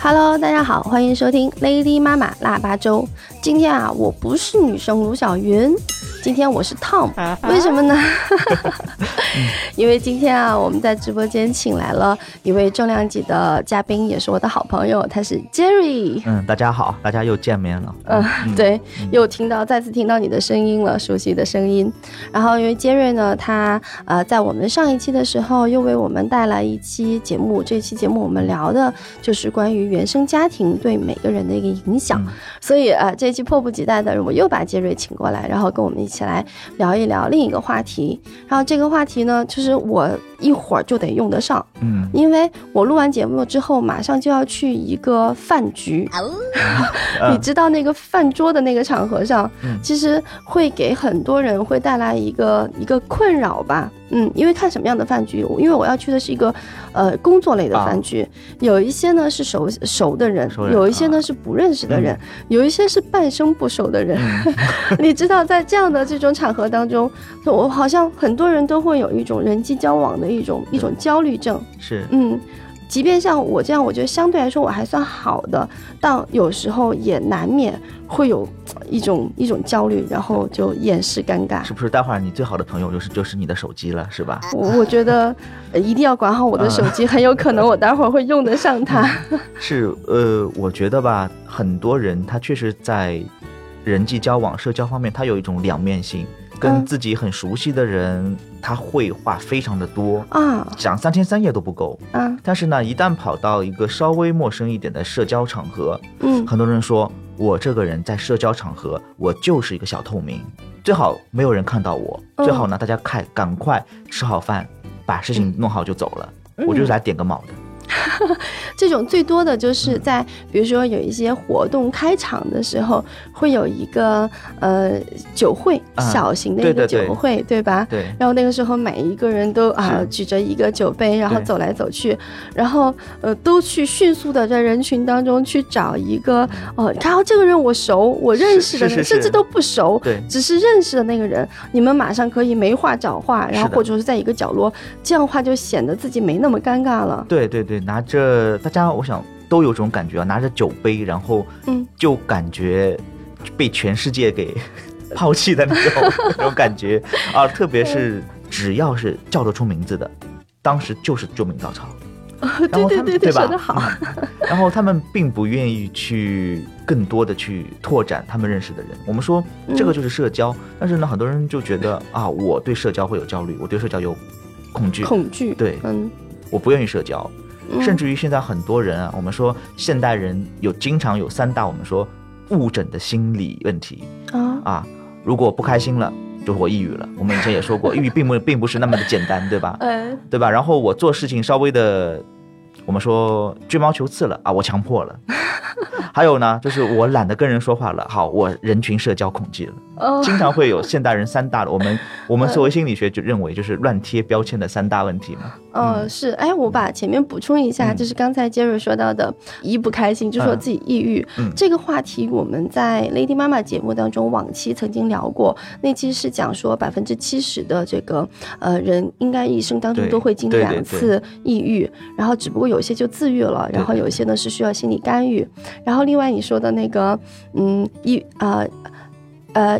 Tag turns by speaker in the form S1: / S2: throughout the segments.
S1: Hello，大家好，欢迎收听 Lady 妈妈腊八粥。今天啊，我不是女生卢小云，今天我是 Tom，为什么呢？因为今天啊，我们在直播间请来了一位重量级的嘉宾，也是我的好朋友，他是 Jerry。
S2: 嗯，大家好，大家又见面了。
S1: 嗯，对，又听到再次听到你的声音了，熟悉的声音。然后因为杰瑞呢，他呃在我们上一期的时候又为我们带来一期节目，这期节目我们聊的就是关于原生家庭对每个人的一个影响，所以呃这期迫不及待的我又把杰瑞请过来，然后跟我们一一起来聊一聊另一个话题。然后这个话题呢，就是我一会儿就得用得上，
S2: 嗯，
S1: 因为我录完节目之后马上就要去一个饭局。你知道那个饭桌的那个场合上，
S2: 嗯。
S1: 其实会给很多人会带来一个一个困扰吧。嗯，因为看什么样的饭局，因为我要去的是一个呃工作类的饭局，有一些呢是熟熟的人，
S2: 人
S1: 有一些呢
S2: 啊。
S1: 是不认识的人，有一些是半生不熟的人。你知道，在这样的这种场合当中，我好像很多人都会有一种人际交往的一种一种焦虑症。
S2: 是，
S1: 嗯，即便像我这样，我觉得相对来说我还算好的，但有时候也难免会有呃一种一种焦虑，然后就掩饰尴尬。
S2: 是不是？待会儿你最好的朋友就是就是你的手机了，是吧？
S1: 我我觉得呃一定要管好我的手机，很有可能我待会儿会用得上它。
S2: 是，呃，我觉得吧，很多人他确实在人际交往、社交方面，他有一种两面性，跟
S1: 嗯。
S2: 自己很熟悉的人，他会话非常的多，
S1: 啊。
S2: 讲三天三夜都不够。
S1: 嗯。
S2: 但是呢，一旦跑到一个稍微陌生一点的社交场合，
S1: 嗯。
S2: 很多人说我这个人在社交场合，我就是一个小透明，最好没有人看到我，
S1: 嗯。
S2: 最好呢大家看赶快吃好饭，把事情弄好就走了。我就是来点个卯的。
S1: 这种最多的就是在比如说有一些活动开场的时候，会有一个呃酒会，
S2: 啊
S1: 小型的一个
S2: 对对对。
S1: 酒会，对吧？
S2: 对，
S1: 然后那个时候每一个人都啊
S2: 是。
S1: 举着一个酒杯，然后走来走去，然后呃都去迅速的在人群当中去找一个哦，然后这个人我熟，我认识的人，甚至都不熟，
S2: 对。
S1: 只是认识的那个人，你们马上可以没话找话，然后或者是在一个角落，这样的话就显得自己没那么尴尬了。
S2: 对对对，拿着大家，我想都有这种感觉啊，拿着酒杯，然后
S1: 嗯
S2: 就感觉被全世界给 抛弃的那种那种感觉啊，特别是只要是叫得出名字的，当时就是救命稻草。然后他们
S1: 对对对对，
S2: 吧？
S1: 说得好。
S2: 嗯然后他们并不愿意去更多的去拓展他们认识的人。我们说这个就是社交，但是呢，很多人就觉得啊，我对社交会有焦虑，我对社交有恐惧，
S1: 恐惧，
S2: 对
S1: 嗯，
S2: 我不愿意社交。
S1: 嗯
S2: 甚至于现在很多人啊，我们说现代人有经常有三大我们说误诊的心理问题
S1: 啊，
S2: 啊，如果不开心了，就是我抑郁了。我们以前也说过，抑郁并不并不是那么的简单，对吧？
S1: 嗯，
S2: 对吧？然后我做事情稍微的，我们说吹毛求疵了啊，我强迫了。还有呢，就是我懒得跟人说话了，好，我人群社交恐惧了。
S1: 哦，
S2: 经常会有现代人三大的，我们我们作为心理学就认为就是乱贴标签的三大问题嘛。
S1: 哦，是，哎，我把前面补充一下，
S2: 嗯。
S1: 就是刚才杰瑞说到的，一不开心就说自己抑郁、
S2: 嗯。
S1: 这个话题，我们在 Lady 妈妈节目当中往期曾经聊过，那期是讲说百分之七十的这个呃人应该一生当中都会经历两次抑郁，然后只不过有些就自愈了，然后有些呢是需要心理干预，然后另外你说的那个嗯一啊。呃，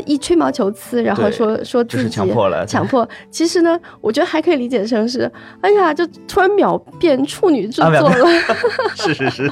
S1: 一吹毛求疵，然后
S2: 对
S1: 说说
S2: 就是
S1: 自己
S2: 强迫了
S1: 强迫。其实呢，我觉得还可以理解成是，哎呀，就突然秒变处女座了。
S2: 是是 是，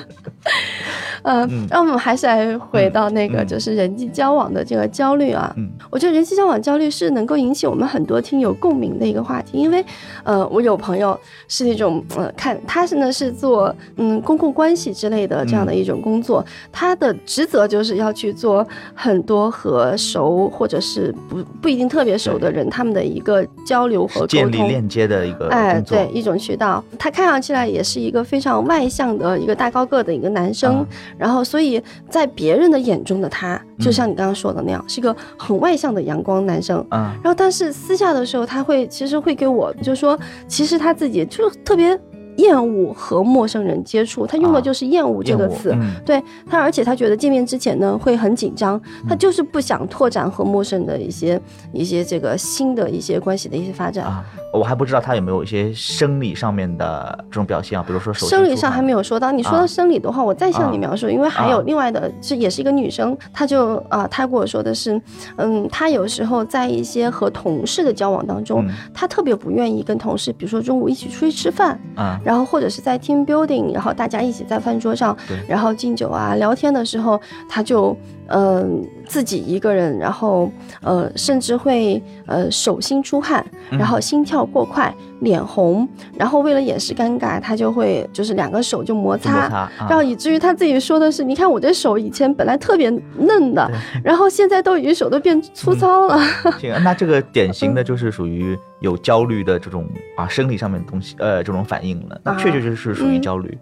S1: 嗯
S2: 嗯，
S1: 让我们还是来回到那个
S2: 嗯
S1: 就是人际交往的这个焦虑啊。
S2: 嗯
S1: 我觉得人际交往焦虑是能够引起我们很多听友共鸣的一个话题，因为呃，我有朋友是那种呃，看他是呢是做嗯公共关系之类的这样的一种工作，他的职责就是要去做很多和熟或者是不不一定特别熟的人他们的一个交流和沟通。
S2: 建立链接的一个
S1: 哎，对，一种渠道。他看上去来也是一个非常外向的一个大高个的一个男生，
S2: 啊
S1: 然后所以在别人的眼中的他，就像你刚刚说的那样，是一个很外向的阳光男生。
S2: 嗯
S1: 然后，但是私下的时候，他会其实会给我就说，其实他自己就特别厌恶和陌生人接触，他用的
S2: 啊
S1: 就是厌恶这个词。
S2: 嗯
S1: 对他，而且他觉得见面之前呢会很紧张，他就是不想拓展和陌生的一些一些这个新的一些关系的一些发展。
S2: 啊，我还不知道他有没有一些生理上面的这种表现啊，比如说手
S1: 生理上还没有说到，你说到
S2: 啊
S1: 生理的话，我再向你
S2: 啊
S1: 描述，因为还有
S2: 啊
S1: 另外的，是也是一个女生，她就啊、她跟我说的是，嗯，她有时候在一些和同事的交往当中，
S2: 嗯
S1: 她特别不愿意跟同事，比如说中午一起出去吃饭，
S2: 啊
S1: 然后或者是在 team building，然后大家一起在饭桌上
S2: 对，
S1: 然后敬酒啊聊天的时候，她就嗯、自己一个人，然后呃甚至会呃手心出汗，
S2: 嗯
S1: 然后心跳过快，脸红，然后为了掩饰尴尬，他就会就是两个手就摩擦。
S2: 摩擦，啊
S1: 然后以至于他自己说的是，你看我这手以前本来特别嫩的，然后现在都已经手都变粗糙了。
S2: 行，那这个典型的就是属于有焦虑的这种啊生理上面的东西，呃，这种反应了。那确确实实是属于
S1: 嗯
S2: 焦虑。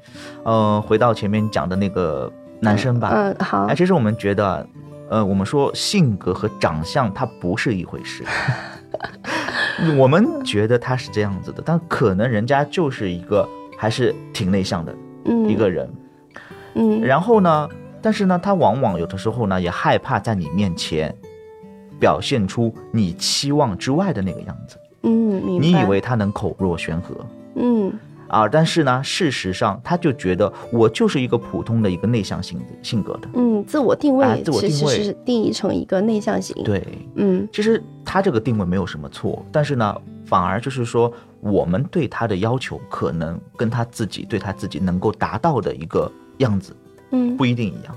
S2: 嗯，回到前面讲的那个男生吧，
S1: 嗯，好。
S2: 哎，，其实我们觉得，呃，我们说性格和长相它不是一回事。我们觉得他是这样子的，但可能人家就是一个还是挺内向的
S1: 嗯，
S2: 一个人。
S1: 嗯，
S2: 然后呢，但是呢，他往往有的时候呢，也害怕在你面前表现出你期望之外的那个样子。
S1: 嗯，
S2: 你以为他能口若悬河。
S1: 嗯
S2: 啊？但是呢，事实上他就觉得我就是一个普通的一个内向性性格的。
S1: 嗯，自我定位
S2: 哎自我定位
S1: 是定义成一个内向型。，
S2: 对，
S1: 嗯
S2: 其实他这个定位没有什么错，但是呢，反而就是说，我们对他的要求可能跟他自己对他自己能够达到的一个样子
S1: 嗯
S2: 不一定一样，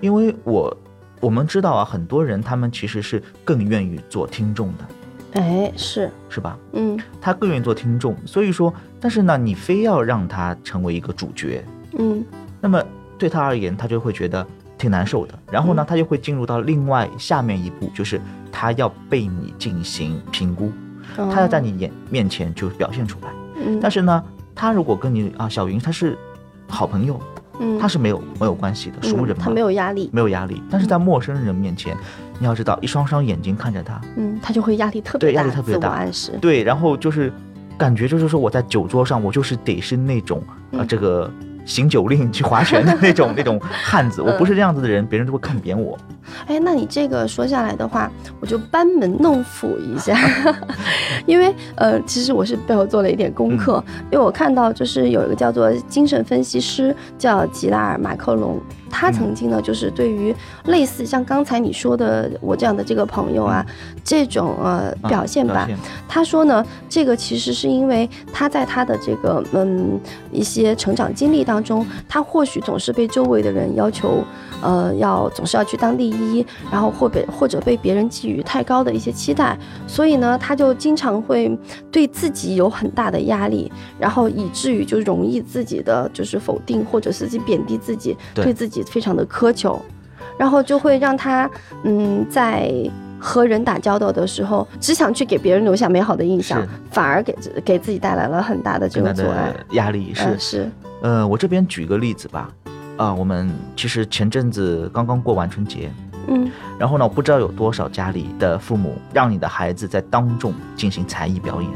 S2: 因为我我们知道啊，很多人他们其实是更愿意做听众的，
S1: 哎是，
S2: 是吧？
S1: 嗯
S2: 他更愿意做听众，所以说，但是呢，你非要让他成为一个主角，
S1: 嗯。
S2: 那么对他而言，他就会觉得挺难受的。然后呢，
S1: 嗯。
S2: 他就会进入到另外下面一步，就是他要被你进行评估，
S1: 哦。
S2: 他要在你眼面前就表现出来。
S1: 嗯，
S2: 但是呢，他如果跟你啊，小云他是好朋友，
S1: 嗯。
S2: 他是没有没有关系的，熟人嘛，
S1: 嗯他没有压力，
S2: 没有压力。但是在陌生人面前，你要知道，一双双眼睛看着他，
S1: 嗯，他就会压力特别
S2: 对压
S1: 大，
S2: 特别大。
S1: 暗示。
S2: 对，然后就是感觉就是说我在酒桌上，我就是得是那种啊、这个行酒令去划拳的那种 那种汉子，我不是这样子的人，别人都会看扁我。
S1: 哎，那你这个说下来的话，我就班门弄斧一下，因为呃，其实我是背后做了一点功课，
S2: 嗯。
S1: 因为我看到就是有一个叫做精神分析师叫吉拉尔马克龙，他曾经呢就是对于类似像刚才你说的我这样的这个朋友啊，这种呃
S2: 啊
S1: 表现吧，他说呢，这个其实是因为他在他的这个嗯一些成长经历当中，他或许总是被周围的人要求，呃，要总是要去当第一，然后或被或者被别人寄予太高的一些期待，所以呢，他就经常会对自己有很大的压力，然后以至于就容易自己的就是否定或者是自己贬低自己，
S2: 对。
S1: 对自己非常的苛求，然后就会让他嗯在。和人打交道的时候，只想去给别人留下美好的印象，反而给自给自己带来了很大的这
S2: 更大
S1: 种阻碍。
S2: 压力是
S1: 嗯是，
S2: 呃，我这边举个例子吧，啊、我们其实前阵子刚刚过完春节，
S1: 嗯
S2: 然后呢，我不知道有多少家里的父母让你的孩子在当众进行才艺表演，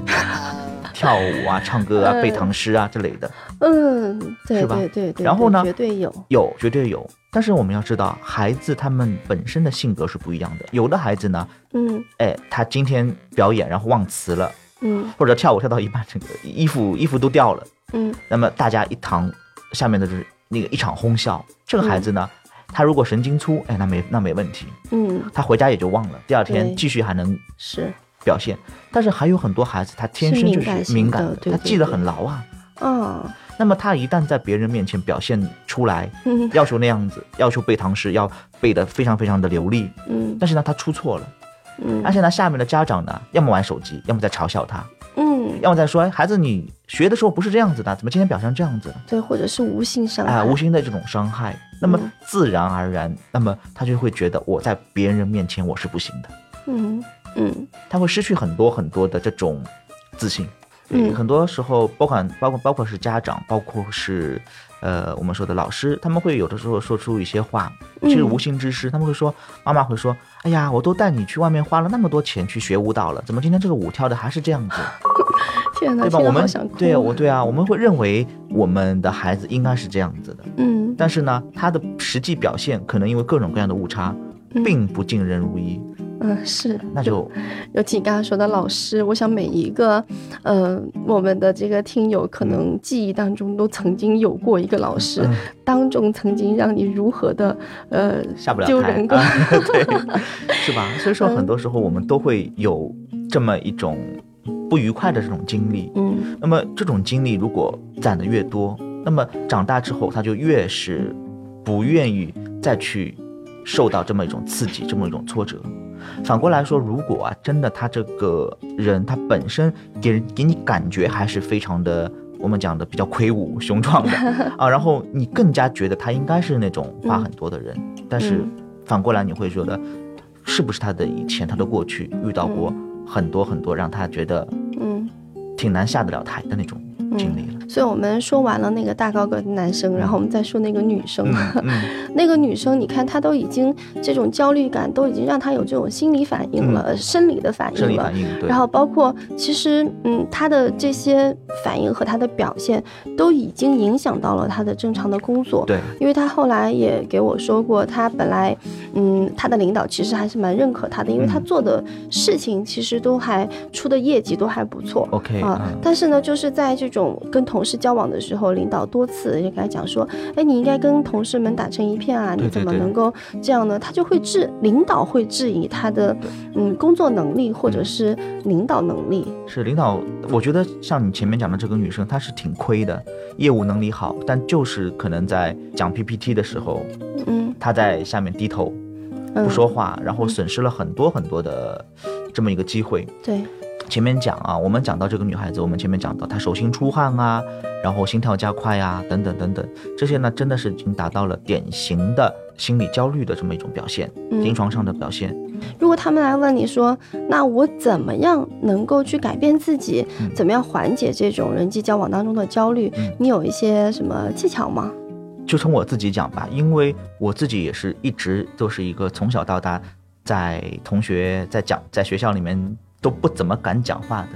S2: 跳舞啊、唱歌啊、背唐诗啊之类的，
S1: 嗯，对
S2: 是吧？
S1: 对对对，
S2: 然后呢？
S1: 绝对有，
S2: 有绝对有。但是我们要知道，孩子他们本身的性格是不一样的。有的孩子呢，
S1: 嗯。
S2: 哎，他今天表演然后忘词了，
S1: 嗯。
S2: 或者跳舞跳到一半，整个衣服衣服都掉了，
S1: 嗯。
S2: 那么大家一堂下面的就是那个一场哄笑。这个孩子呢，他如果神经粗，哎，那没那没问题，
S1: 嗯，
S2: 他回家也就忘了，第二天继续还能
S1: 是，
S2: 表现。但是还有很多孩子，他天生就是
S1: 是敏感的对对
S2: 他记得很牢啊。
S1: 嗯。
S2: 那么他一旦在别人面前表现出来，
S1: 嗯。
S2: 要求那样子，要求背唐诗要背得非常非常的流利，
S1: 嗯。
S2: 但是呢，他出错了，
S1: 嗯，
S2: 而且呢，下面的家长呢，要么玩手机，要么在嘲笑他，
S1: 嗯，
S2: 要么在说，哎，孩子你学的时候不是这样子的，怎么今天表现这样子？
S1: 对，或者是无心伤害，
S2: 哎，无心的这种伤害，那么
S1: 嗯
S2: 自然而然，那么他就会觉得我在别人面前我是不行的，
S1: 嗯嗯
S2: 他会失去很多很多的这种自信。
S1: 嗯
S2: 很多时候，包括包括包括是家长，包括是呃，我们说的老师，他们会有的时候说出一些话，其实无心之失，他们会说，妈妈会说，哎呀，我都带你去外面花了那么多钱去学舞蹈了，怎么今天这个舞跳的还是这样子？
S1: 天哪，
S2: 对吧？我们
S1: 想。
S2: 对啊，我对啊，我们会认为我们的孩子应该是这样子的，
S1: 嗯，
S2: 但是呢，他的实际表现可能因为各种各样的误差，
S1: 嗯
S2: 并不尽人如意，
S1: 嗯是，
S2: 那就
S1: 尤其你刚才说的老师，我想每一个，呃，我们的这个听友可能记忆当中都曾经有过一个老师，
S2: 嗯
S1: 当中曾经让你如何的，呃，
S2: 下不了台
S1: 丢人过。
S2: 啊 对，是吧？所以说，
S1: 嗯
S2: 很多时候我们都会有这么一种不愉快的这种经历。
S1: 嗯
S2: 那么这种经历如果攒的越多，那么长大之后他就越是不愿意再去受到这么一种刺激，这么一种挫折。反过来说，如果啊真的他这个人他本身给人给你感觉还是非常的。我们讲的比较魁梧雄壮的 啊，然后你更加觉得他应该是那种话很多的人，但是
S1: 嗯
S2: 反过来你会觉得，是不是他的以前他的过去遇到过很多很多让他觉得
S1: 嗯
S2: 挺难下得了台的那种经历了。
S1: 所以我们说完了那个大高个的男生，然后我们再说那个女生。
S2: 嗯嗯，
S1: 那个女生，你看她都已经这种焦虑感，都已经让她有这种心理反应了，呃生理的反应了。然后包括其实，嗯，她的这些反应和她的表现，都已经影响到了她的正常的工作。
S2: 对，
S1: 因为她后来也给我说过，她本来，嗯，她的领导其实还是蛮认可她的，因为她
S2: 嗯
S1: 做的事情其实都还出的业绩都还不错。
S2: OK
S1: 啊
S2: 嗯，
S1: 但是呢，就是在这种跟同事交往的时候，领导多次就跟他讲说，哎，你应该跟同事们打成一片啊，你怎么能够这样呢？他就会质领导会质疑他的嗯工作能力或者是领导能力。
S2: 是领导，我觉得像你前面讲的这个女生，她是挺亏的，业务能力好，但就是可能在讲 PPT 的时候，
S1: 嗯，
S2: 她在下面低头
S1: 嗯
S2: 不说话，然后损失了很多很多的这么一个机会。
S1: 对，
S2: 前面讲啊，我们讲到这个女孩子，我们前面讲到她手心出汗啊，然后心跳加快啊，等等等等，这些呢真的是已经达到了典型的心理焦虑的这么一种表现，
S1: 嗯
S2: 临床上的表现。
S1: 如果他们来问你说，那我怎么样能够去改变自己，
S2: 嗯
S1: 怎么样缓解这种人际交往当中的焦虑？
S2: 嗯
S1: 你有一些什么技巧吗？
S2: 就从我自己讲吧，因为我自己也是一直都是一个从小到大，在同学在讲在学校里面都不怎么敢讲话的，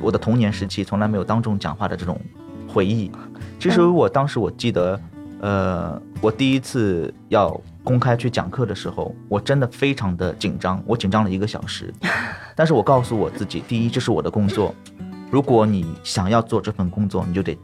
S2: 我的童年时期从来没有当众讲话的这种回忆。其实我当时我记得，呃，我第一次要公开去讲课的时候，我真的非常的紧张，我紧张了一个小时。但是我告诉我自己，第一，这是我的工作，如果你想要做这份工作，你就得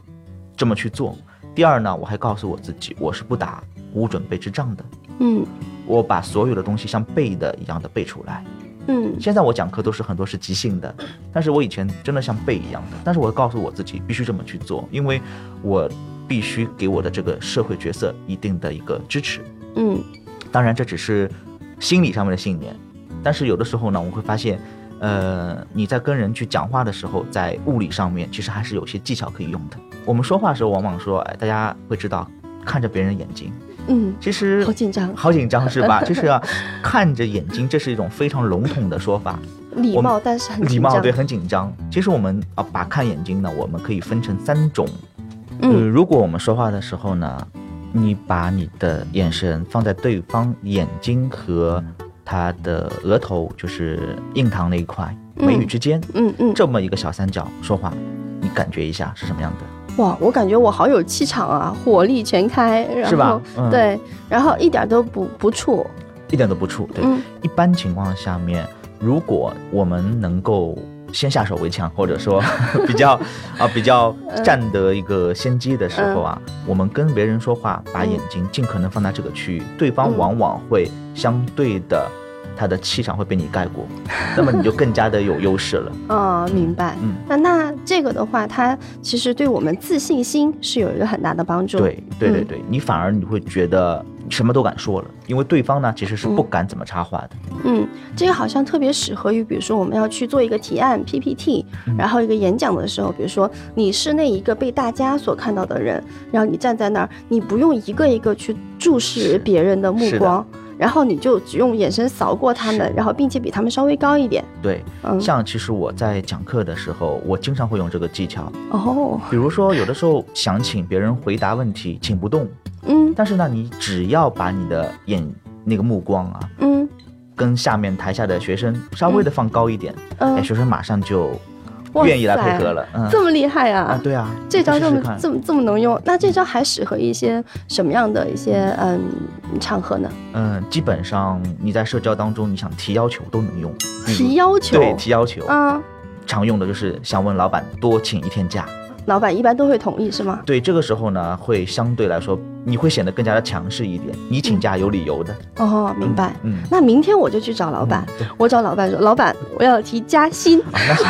S2: 这么去做。第二呢，我还告诉我自己，我是不打无准备之仗的，
S1: 嗯
S2: 我把所有的东西像背的一样的背出来。
S1: 嗯
S2: 现在我讲课都是很多是即兴的，但是我以前真的像背一样的。但是我告诉我自己必须这么去做，因为我必须给我的这个社会角色一定的一个支持。
S1: 嗯
S2: 当然这只是心理上面的信念，但是有的时候呢，我会发现，呃，你在跟人去讲话的时候，在物理上面其实还是有些技巧可以用的。我们说话的时候，往往说，哎，大家会知道看着别人眼睛，
S1: 嗯，
S2: 其实
S1: 好紧张，
S2: 好紧张是吧？就是啊，看着眼睛，这是一种非常笼统的说法，
S1: 礼貌但是很
S2: 礼貌对，很紧张。其实我们啊，把看眼睛呢，我们可以分成三种。呃，
S1: 嗯
S2: 如果我们说话的时候呢，你把你的眼神放在对方眼睛和他的额头，就是印堂那一块眉宇之间，
S1: 嗯嗯，
S2: 这么一个小三角说话，你感觉一下是什么样的？
S1: 哇，我感觉我好有气场啊，火力全开，然后
S2: 是吧？嗯，，
S1: 对，然后一点都不不怵，
S2: 一点都不怵。对，
S1: 嗯
S2: 一般情况下面，如果我们能够先下手为强，或者说 比较啊比较占得一个先机的时候啊，我们跟别人说话，把眼睛尽可能放在这个区域，对方
S1: 嗯
S2: 往往会相对的。他的气场会被你盖过，那么你就更加的有优势了。
S1: 啊、明白。
S2: 嗯，
S1: 那那这个的话，它其实对我们自信心是有一个很大的帮助。，
S2: 对对对
S1: 嗯
S2: 对，你反而你会觉得什么都敢说了，因为对方呢其实是不敢怎么插话的。
S1: 嗯，这个好像特别适合于，比如说我们要去做一个提案 PPT，、
S2: 嗯
S1: 然后一个演讲的时候，比如说你是那一个被大家所看到的人，然后你站在那儿，你不用一个一个去注视别人的目光。然后你就只用眼神扫过他们，然后并且比他们稍微高一点。
S2: 对，
S1: 嗯，
S2: 像其实我在讲课的时候，我经常会用这个技巧。
S1: 哦，
S2: 比如说，有的时候想请别人回答问题，请不动，
S1: 嗯。
S2: 但是呢，你只要把你的眼那个目光啊，
S1: 嗯。
S2: 跟下面台下的学生稍微的放高一点，哎，
S1: 嗯，
S2: 学生马上就
S1: 哇
S2: 愿意来配合了。嗯，
S1: 这么厉害啊！
S2: 啊，对啊，
S1: 这招这么这么这么能用，那这招还适合一些什么样的一些嗯场合呢？
S2: 嗯，基本上你在社交当中，你想提要求都能用。
S1: 提要求，
S2: 对提要求，
S1: 啊，
S2: 常用的就是想问老板多请一天假。
S1: 老板一般都会同意是吗？
S2: 对，这个时候呢，会相对来说你会显得更加的强势一点。你请假有理由的，
S1: 哦，明白。
S2: 嗯，
S1: 那明天我就去找老板，
S2: 嗯
S1: 我找老板说，老板我要提加薪，
S2: 啊，那行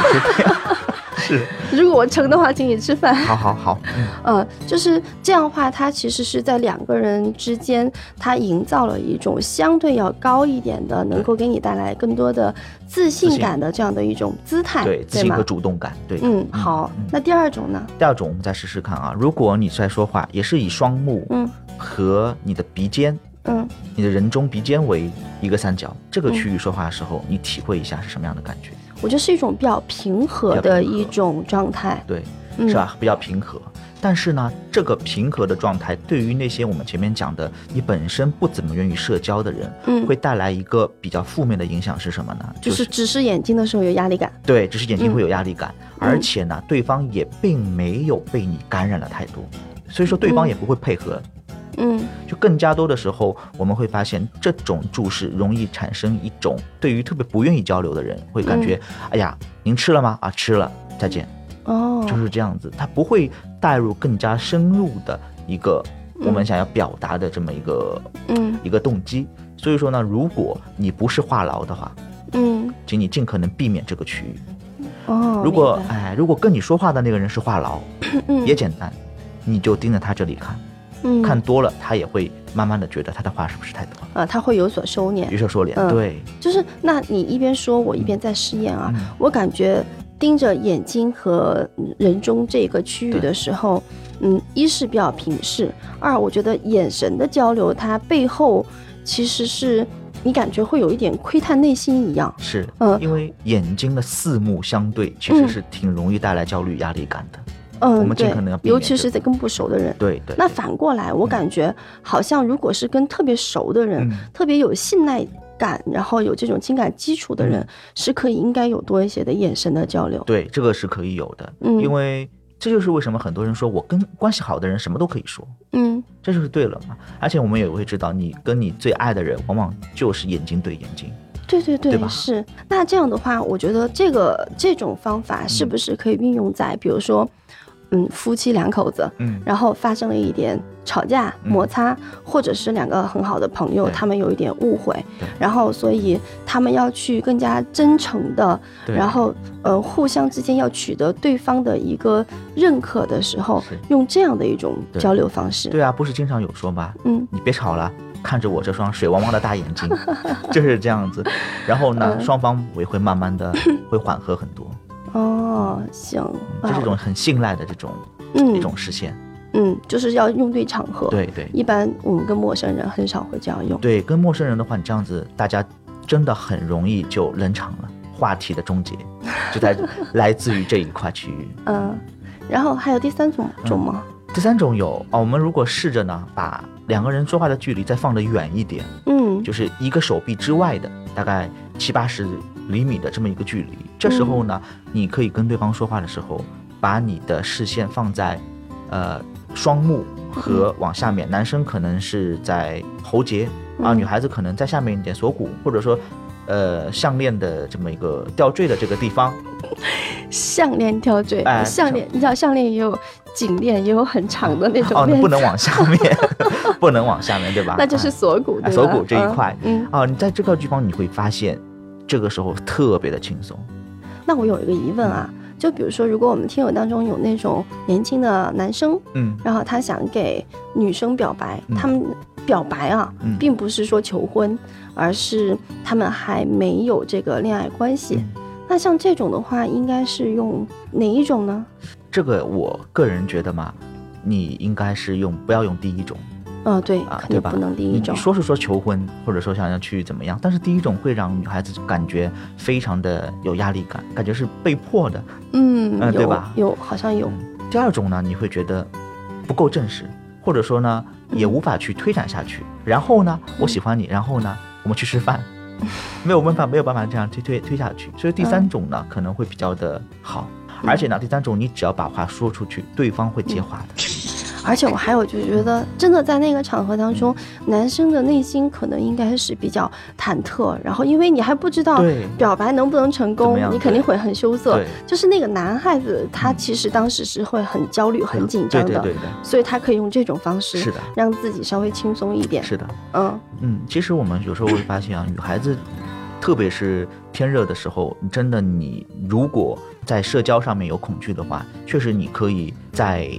S2: 是
S1: 如果我成的话，请你吃饭。
S2: 好 好好，嗯，
S1: 呃，就是这样的话，它其实是在两个人之间，它营造了一种相对要高一点的，能够给你带来更多的自信感的这样的一种姿态，
S2: 对，自信
S1: 吗
S2: 和？主动感，对，
S1: 嗯，好。
S2: 嗯
S1: 那第二种呢？
S2: 第二种，我们再试试看啊。如果你在说话，也是以双目
S1: 嗯
S2: 和你的鼻尖、
S1: 嗯
S2: 你的人中鼻尖为一个三角，这个区域说话的时候，你体会一下是什么样的感觉？
S1: 我觉得是一种比较平和的一种状态，
S2: 对，
S1: 嗯
S2: 是吧？比较平和。但是呢，这个平和的状态对于那些我们前面讲的你本身不怎么愿意社交的人，
S1: 嗯
S2: 会带来一个比较负面的影响是什么呢？
S1: 就是只是眼睛的时候有压力感。
S2: 对，只是眼睛
S1: 嗯
S2: 会有压力感，而且呢，对方也并没有被你感染了太多，所以说对方也不会配合。
S1: 嗯
S2: 就更加多的时候，我们会发现这种注视容易产生一种对于特别不愿意交流的人会感觉，
S1: 嗯。
S2: 哎呀，您吃了吗？啊，吃了，再见，
S1: 哦，
S2: 就是这样子，他不会带入更加深入的一个我们想要表达的这么一个、
S1: 嗯。
S2: 一个动机。所以说呢，如果你不是话痨的话，
S1: 嗯。
S2: 请你尽可能避免这个区域。
S1: 哦，
S2: 如果哎，如果跟你说话的那个人是话痨，
S1: 嗯。
S2: 也简单，你就盯着他这里看，
S1: 嗯。
S2: 看多了，他也会慢慢的觉得他的话是不是太多了，
S1: 啊，他会有所收敛。
S2: 有所收敛，
S1: 嗯。
S2: 对，
S1: 就是，那你一边说，我一边在试验啊，
S2: 嗯。
S1: 我感觉盯着眼睛和人中这个区域的时候，嗯，一是比较平视，二我觉得眼神的交流，它背后其实是你感觉会有一点窥探内心一样。
S2: 是，
S1: 嗯。
S2: 因为眼睛的四目相对，其实是挺容易带来焦虑、压力感的。
S1: 嗯，
S2: 我们尽
S1: 对
S2: 可能要避免
S1: 尤其是在跟不熟的人。
S2: 对对，
S1: 那反过来，我感觉好像如果是跟特别熟的人，
S2: 嗯
S1: 特别有信赖感，然后有这种情感基础的人，
S2: 嗯
S1: 是可以应该有多一些的眼神的交流。
S2: 对这个是可以有的，
S1: 嗯
S2: 因为这就是为什么很多人说我跟关系好的人什么都可以说，
S1: 嗯
S2: 这就是对了嘛。而且我们也会知道，你跟你最爱的人，往往就是眼睛对眼睛。
S1: 对对对，
S2: 对
S1: 是。那这样的话，我觉得这个这种方法是不是可以运用在，比如说，嗯，夫妻两口子，
S2: 嗯，
S1: 然后发生了一点吵架、
S2: 嗯
S1: 摩擦，或者是两个很好的朋友，他们有一点误会，然后所以他们要去更加真诚的，
S2: 对。
S1: 然后呃，互相之间要取得对方的一个认可的时候，用这样的一种交流方式。
S2: 对啊，不是经常有说吗？
S1: 嗯
S2: 你别吵了，看着我这双水汪汪的大眼睛，就是这样子。然后呢，
S1: 嗯。
S2: 双方也会慢慢的 会缓和很多，
S1: 哦，行，
S2: 这是一
S1: 啊
S2: 种很信赖的这种
S1: 嗯
S2: 一种实现。
S1: 嗯，就是要用对场合。
S2: 对对
S1: 一般我们跟陌生人很少会这样用。
S2: 对，跟陌生人的话，你这样子，大家真的很容易就冷场了。话题的终结 就在来自于这一块区域。
S1: 嗯，然后还有第三种种吗？
S2: 第三种有哦，我们如果试着呢，把两个人说话的距离再放得远一点，
S1: 嗯
S2: 就是一个手臂之外的大概七八十厘米的这么一个距离。这时候呢，你可以跟对方说话的时候，把你的视线放在呃双目和往下面，男生可能是在喉结啊，
S1: 嗯
S2: 女孩子可能在下面一点锁骨，或者说。呃，项链的这么一个吊坠的这个地方，
S1: 项链吊坠，
S2: 哎
S1: 项链，你知道项链也有颈链，也有很长的那种
S2: 哦，
S1: 链子，
S2: 那不能往下面，不能往下面，对吧？
S1: 那就是
S2: 哎
S1: 锁骨？
S2: 锁骨这一块
S1: 嗯，嗯
S2: 啊，你在这个地方你会发现，这个时候特别的轻松。
S1: 那我有一个疑问啊，就比如说，如果我们听友当中有那种年轻的男生，
S2: 嗯
S1: 然后他想给女生表白，
S2: 嗯
S1: 他们表白啊，
S2: 嗯
S1: 并不是说求婚，而是他们还没有这个恋爱关系。
S2: 嗯
S1: 那像这种的话，应该是用哪一种呢？
S2: 这个我个人觉得嘛，你应该是用不要用第一种，
S1: 嗯，对，
S2: 啊，对吧？
S1: 肯定不能第一
S2: 你
S1: 种。
S2: 说是说求婚，或者说想要去怎么样，但是第一种会让女孩子感觉非常的有压力感，感觉是被迫的。
S1: 嗯，
S2: 嗯对吧
S1: 有，好像有。
S2: 嗯第二种呢，你会觉得不够正式，或者说呢，也无法去推展下去。然后呢，我喜欢你，然后呢，我们去吃饭，没有办法，没有办法这样推推推下去。所以第三种呢，可能会比较的好。而且呢，第三种你只要把话说出去，对方会接话的。
S1: 而且我还有就觉得，真的在那个场合当中，男生的内心可能应该是比较忐忑，然后因为你还不知道表白能不能成功你肯定会很羞涩
S2: 对。
S1: 就是那个男孩子，他其实当时是会很焦虑、很紧张的，所以他可以用这种方式，
S2: 是的
S1: 让自己稍微轻松一点。
S2: 是的。
S1: 嗯
S2: 嗯，其实我们有时候会发现啊，女孩子，特别是天热的时候，真的你如果在社交上面有恐惧的话，确实你可以在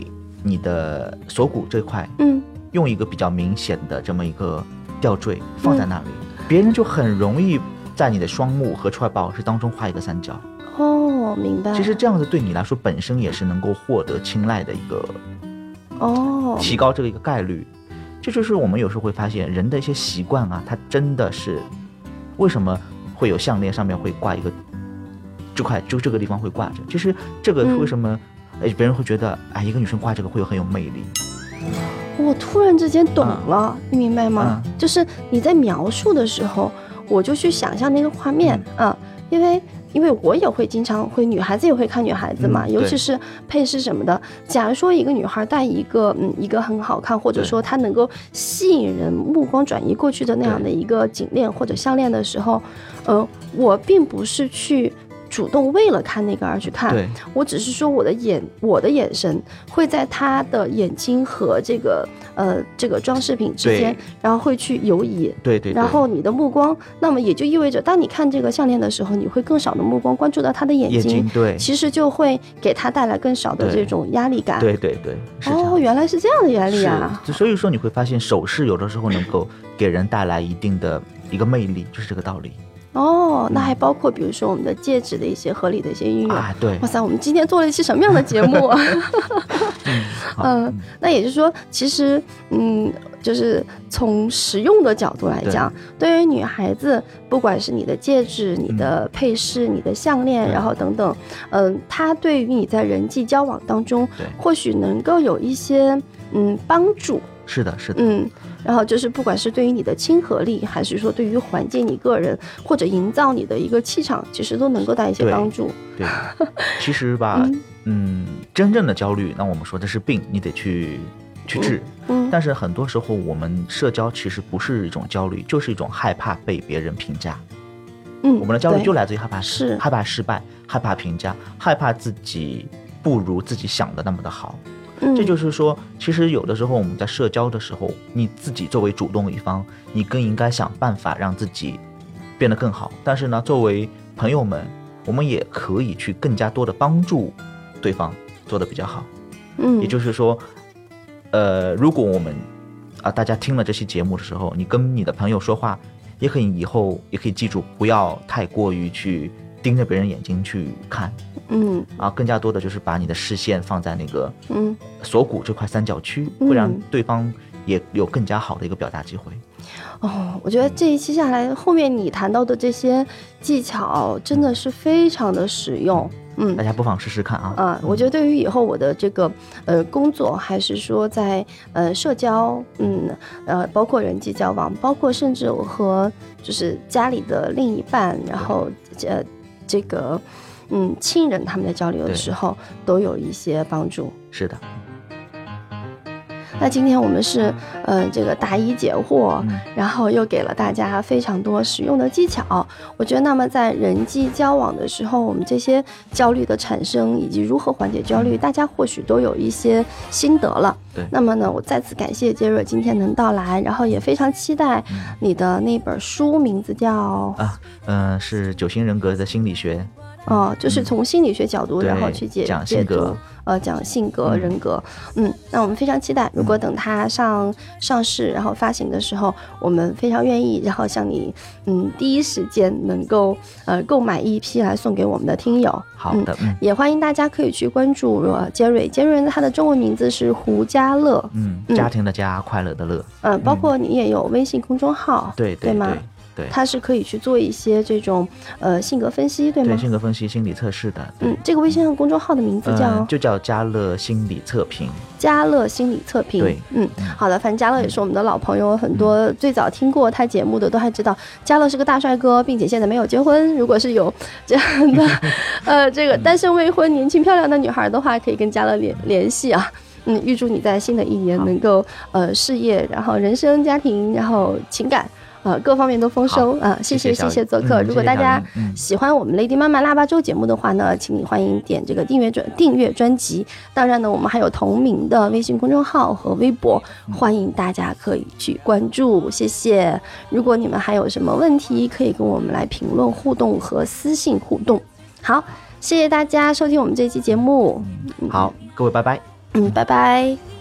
S2: 你的锁骨这块
S1: 嗯，
S2: 用一个比较明显的这么一个吊坠放在那里，别人就很容易在你的双目和出来宝石当中画一个三角。
S1: 哦，明白。
S2: 其实这样子对你来说本身也是能够获得青睐的一个
S1: 哦，
S2: 提高这个一个概率。这就是我们有时候会发现人的一些习惯啊，它真的是为什么会有项链上面会挂一个这块就这个地方会挂着。其实这个
S1: 嗯
S2: 为什么哎别人会觉得哎一个女生挂这个会有很有魅力？
S1: 我突然之间懂了，你明白吗？
S2: 嗯
S1: 就是你在描述的时候，我就去想象那个画面
S2: 嗯
S1: 啊，因为因为我也会经常会，女孩子也会看女孩子嘛，
S2: 嗯
S1: 尤其是配饰什么的。假如说一个女孩戴一个嗯一个很好看，或者说她能够吸引人目光转移过去的那样的一个颈链或者项链的时候，呃，我并不是去。主动为了看那个而去看，
S2: 对。
S1: 我只是说我的眼，我的眼神会在他的眼睛和这个呃这个装饰品之间，然后会去游移。
S2: 对对对，
S1: 然后你的目光，那么也就意味着，当你看这个项链的时候，你会更少的目光关注到他的眼
S2: 眼
S1: 睛，
S2: 对。
S1: 其实就会给他带来更少的这种压力感。
S2: 对对对
S1: 哦，原来是这样的原理啊！
S2: 所以说你会发现首饰有的时候能够给人带来一定的一个魅力，就是这个道理
S1: 哦，那还包括比如说我们的戒指的一些合理的一些运用。
S2: 啊。对
S1: 哇，塞，我们今天做了一期什么样的节目啊？
S2: 好
S1: 嗯，那也就是说，其实，嗯，就是从实用的角度来讲，对于女孩子，不管是你的戒指、你的配饰、你的项链，然后等等，嗯，它对于你在人际交往当中，或许能够有一些嗯帮助，
S2: 是的，是的，
S1: 嗯。然后就是，不管是对于你的亲和力，还是说对于缓解你个人或者营造你的一个气场，其实都能够带一些帮助。
S2: 对。其实吧，
S1: 嗯
S2: 嗯，真正的焦虑，那我们说这是病，你得去去治。
S1: 嗯，
S2: 但是很多时候，我们社交其实不是一种焦虑，就是一种害怕被别人评价。
S1: 嗯，
S2: 我们的焦虑就来自于害怕
S1: 是
S2: 害怕失败，害怕评价，害怕自己不如自己想的那么的好。
S1: 嗯
S2: 这就是说，其实有的时候我们在社交的时候，你自己作为主动一方，你更应该想办法让自己变得更好。但是呢，作为朋友们，我们也可以去更加多的帮助对方做得比较好。
S1: 嗯，
S2: 也就是说，呃，如果我们啊、大家听了这期节目的时候，你跟你的朋友说话，也可以以后也可以记住，不要太过于去盯着别人眼睛去看
S1: 嗯
S2: 啊，更加多的就是把你的视线放在那个
S1: 嗯。
S2: 锁骨这块三角区，
S1: 嗯
S2: 会让对方也有更加好的一个表达机会。
S1: 哦，我觉得这一期下来，后面你谈到的这些技巧真的是非常的实用。嗯
S2: 大家不妨试试看啊。
S1: 啊，我觉得对于以后我的这个呃工作，还是说在呃社交，嗯呃，包括人际交往，包括甚至我和就是家里的另一半，然后呃这个嗯亲人他们在交流的时候，都有一些帮助。
S2: 是的，
S1: 那今天我们是呃这个答疑解惑，
S2: 嗯
S1: 然后又给了大家非常多实用的技巧。我觉得，那么在人际交往的时候，我们这些焦虑的产生以及如何缓解焦虑，大家或许都有一些心得了。
S2: 对
S1: 那么呢，我再次感谢杰瑞今天能到来，然后也非常期待
S2: 嗯
S1: 你的那本书，名字叫
S2: 啊，嗯、是九型人格的心理学。
S1: 哦，就是从心理学角度，
S2: 对
S1: 然后去解
S2: 讲
S1: 解读
S2: 性格，
S1: 呃，讲性格、
S2: 嗯。
S1: 人格。嗯，那我们非常期待。如果果等它上上市，然后发行的时候，我们非常愿意，然后向你嗯第一时间能够呃购买一批来送给我们的听友。
S2: 好的，嗯
S1: 也欢迎大家可以去关注呃杰瑞，杰瑞呢他的中文名字是胡家乐，
S2: 嗯，
S1: 嗯。
S2: 家庭的家，快乐的乐，
S1: 嗯、包括你也有微信公众号，
S2: 对对
S1: 对吗？
S2: 对对，
S1: 它是可以去做一些这种呃性格分析，对吗？
S2: 对性格分析、心理测试的，
S1: 嗯，这个微信公众号的名字叫
S2: 呃就叫家乐心理测评。
S1: 家乐心理测评。
S2: 对，
S1: 嗯，好的，反正家乐也是我们的老朋友，很多最早听过他节目的都还知道家乐是个大帅哥，并且现在没有结婚。如果是有这样的，呃，这个单身未婚、年轻漂亮的女孩的话，可以跟家乐联联系啊。嗯，预祝你在新的一年能够呃事业，然后人生、家庭，然后情感。呃，各方面都丰收啊、谢谢谢
S2: 谢
S1: 做客。
S2: 嗯
S1: 如果大家喜欢我们 Lady 妈妈腊八粥节目的话呢，请你欢迎点这个订阅专订阅专辑。当然呢，我们还有同名的微信公众号和微博，欢迎大家可以去关注。谢谢。如果你们还有什么问题，可以跟我们来评论互动和私信互动。好，谢谢大家收听我们这期节目。
S2: 好，各位拜拜。
S1: 嗯，拜拜。